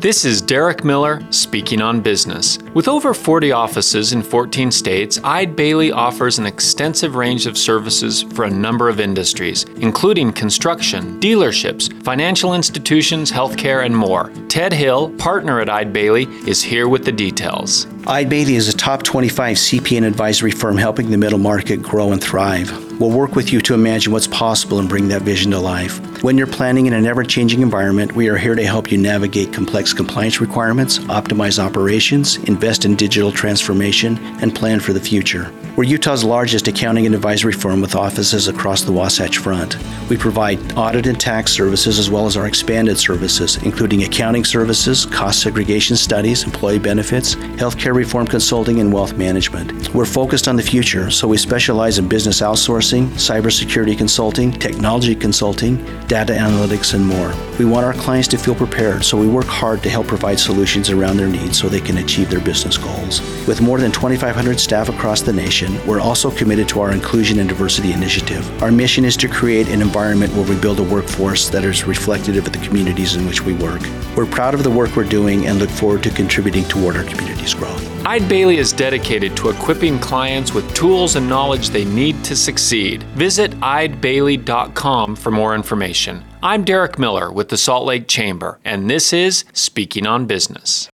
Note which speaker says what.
Speaker 1: This is Derek Miller speaking on business. With over 40 offices in 14 states, Eide Bailly offers an extensive range of services for a number of industries, including construction, dealerships, financial institutions, healthcare, and more. Ted Hill, partner at Eide Bailly, is here with the details.
Speaker 2: Eide Bailly is a top 25 CPA advisory firm helping the middle market grow and thrive. We'll work with you to imagine what's possible and bring that vision to life. When you're planning in an ever changing environment, we are here to help you navigate complex compliance requirements, optimize operations, invest in digital transformation, and plan for the future. We're Utah's largest accounting and advisory firm with offices across the Wasatch Front. We provide audit and tax services as well as our expanded services, including accounting services, cost segregation studies, employee benefits, healthcare reform consulting, and wealth management. We're focused on the future, so we specialize in business outsourcing, cybersecurity consulting, technology consulting, data analytics, and more. We want our clients to feel prepared, so we work hard to help provide solutions around their needs so they can achieve their business goals. With more than 2,500 staff across the nation, we're also committed to our inclusion and diversity initiative. Our mission is to create an environment where we build a workforce that is reflective of the communities in which we work. We're proud of the work we're doing and look forward to contributing toward our community's growth.
Speaker 1: Eide Bailly is dedicated to equipping clients with tools and knowledge they need to succeed. Visit eidebailly.com for more information. I'm Derek Miller with the Salt Lake Chamber, and this is Speaking on Business.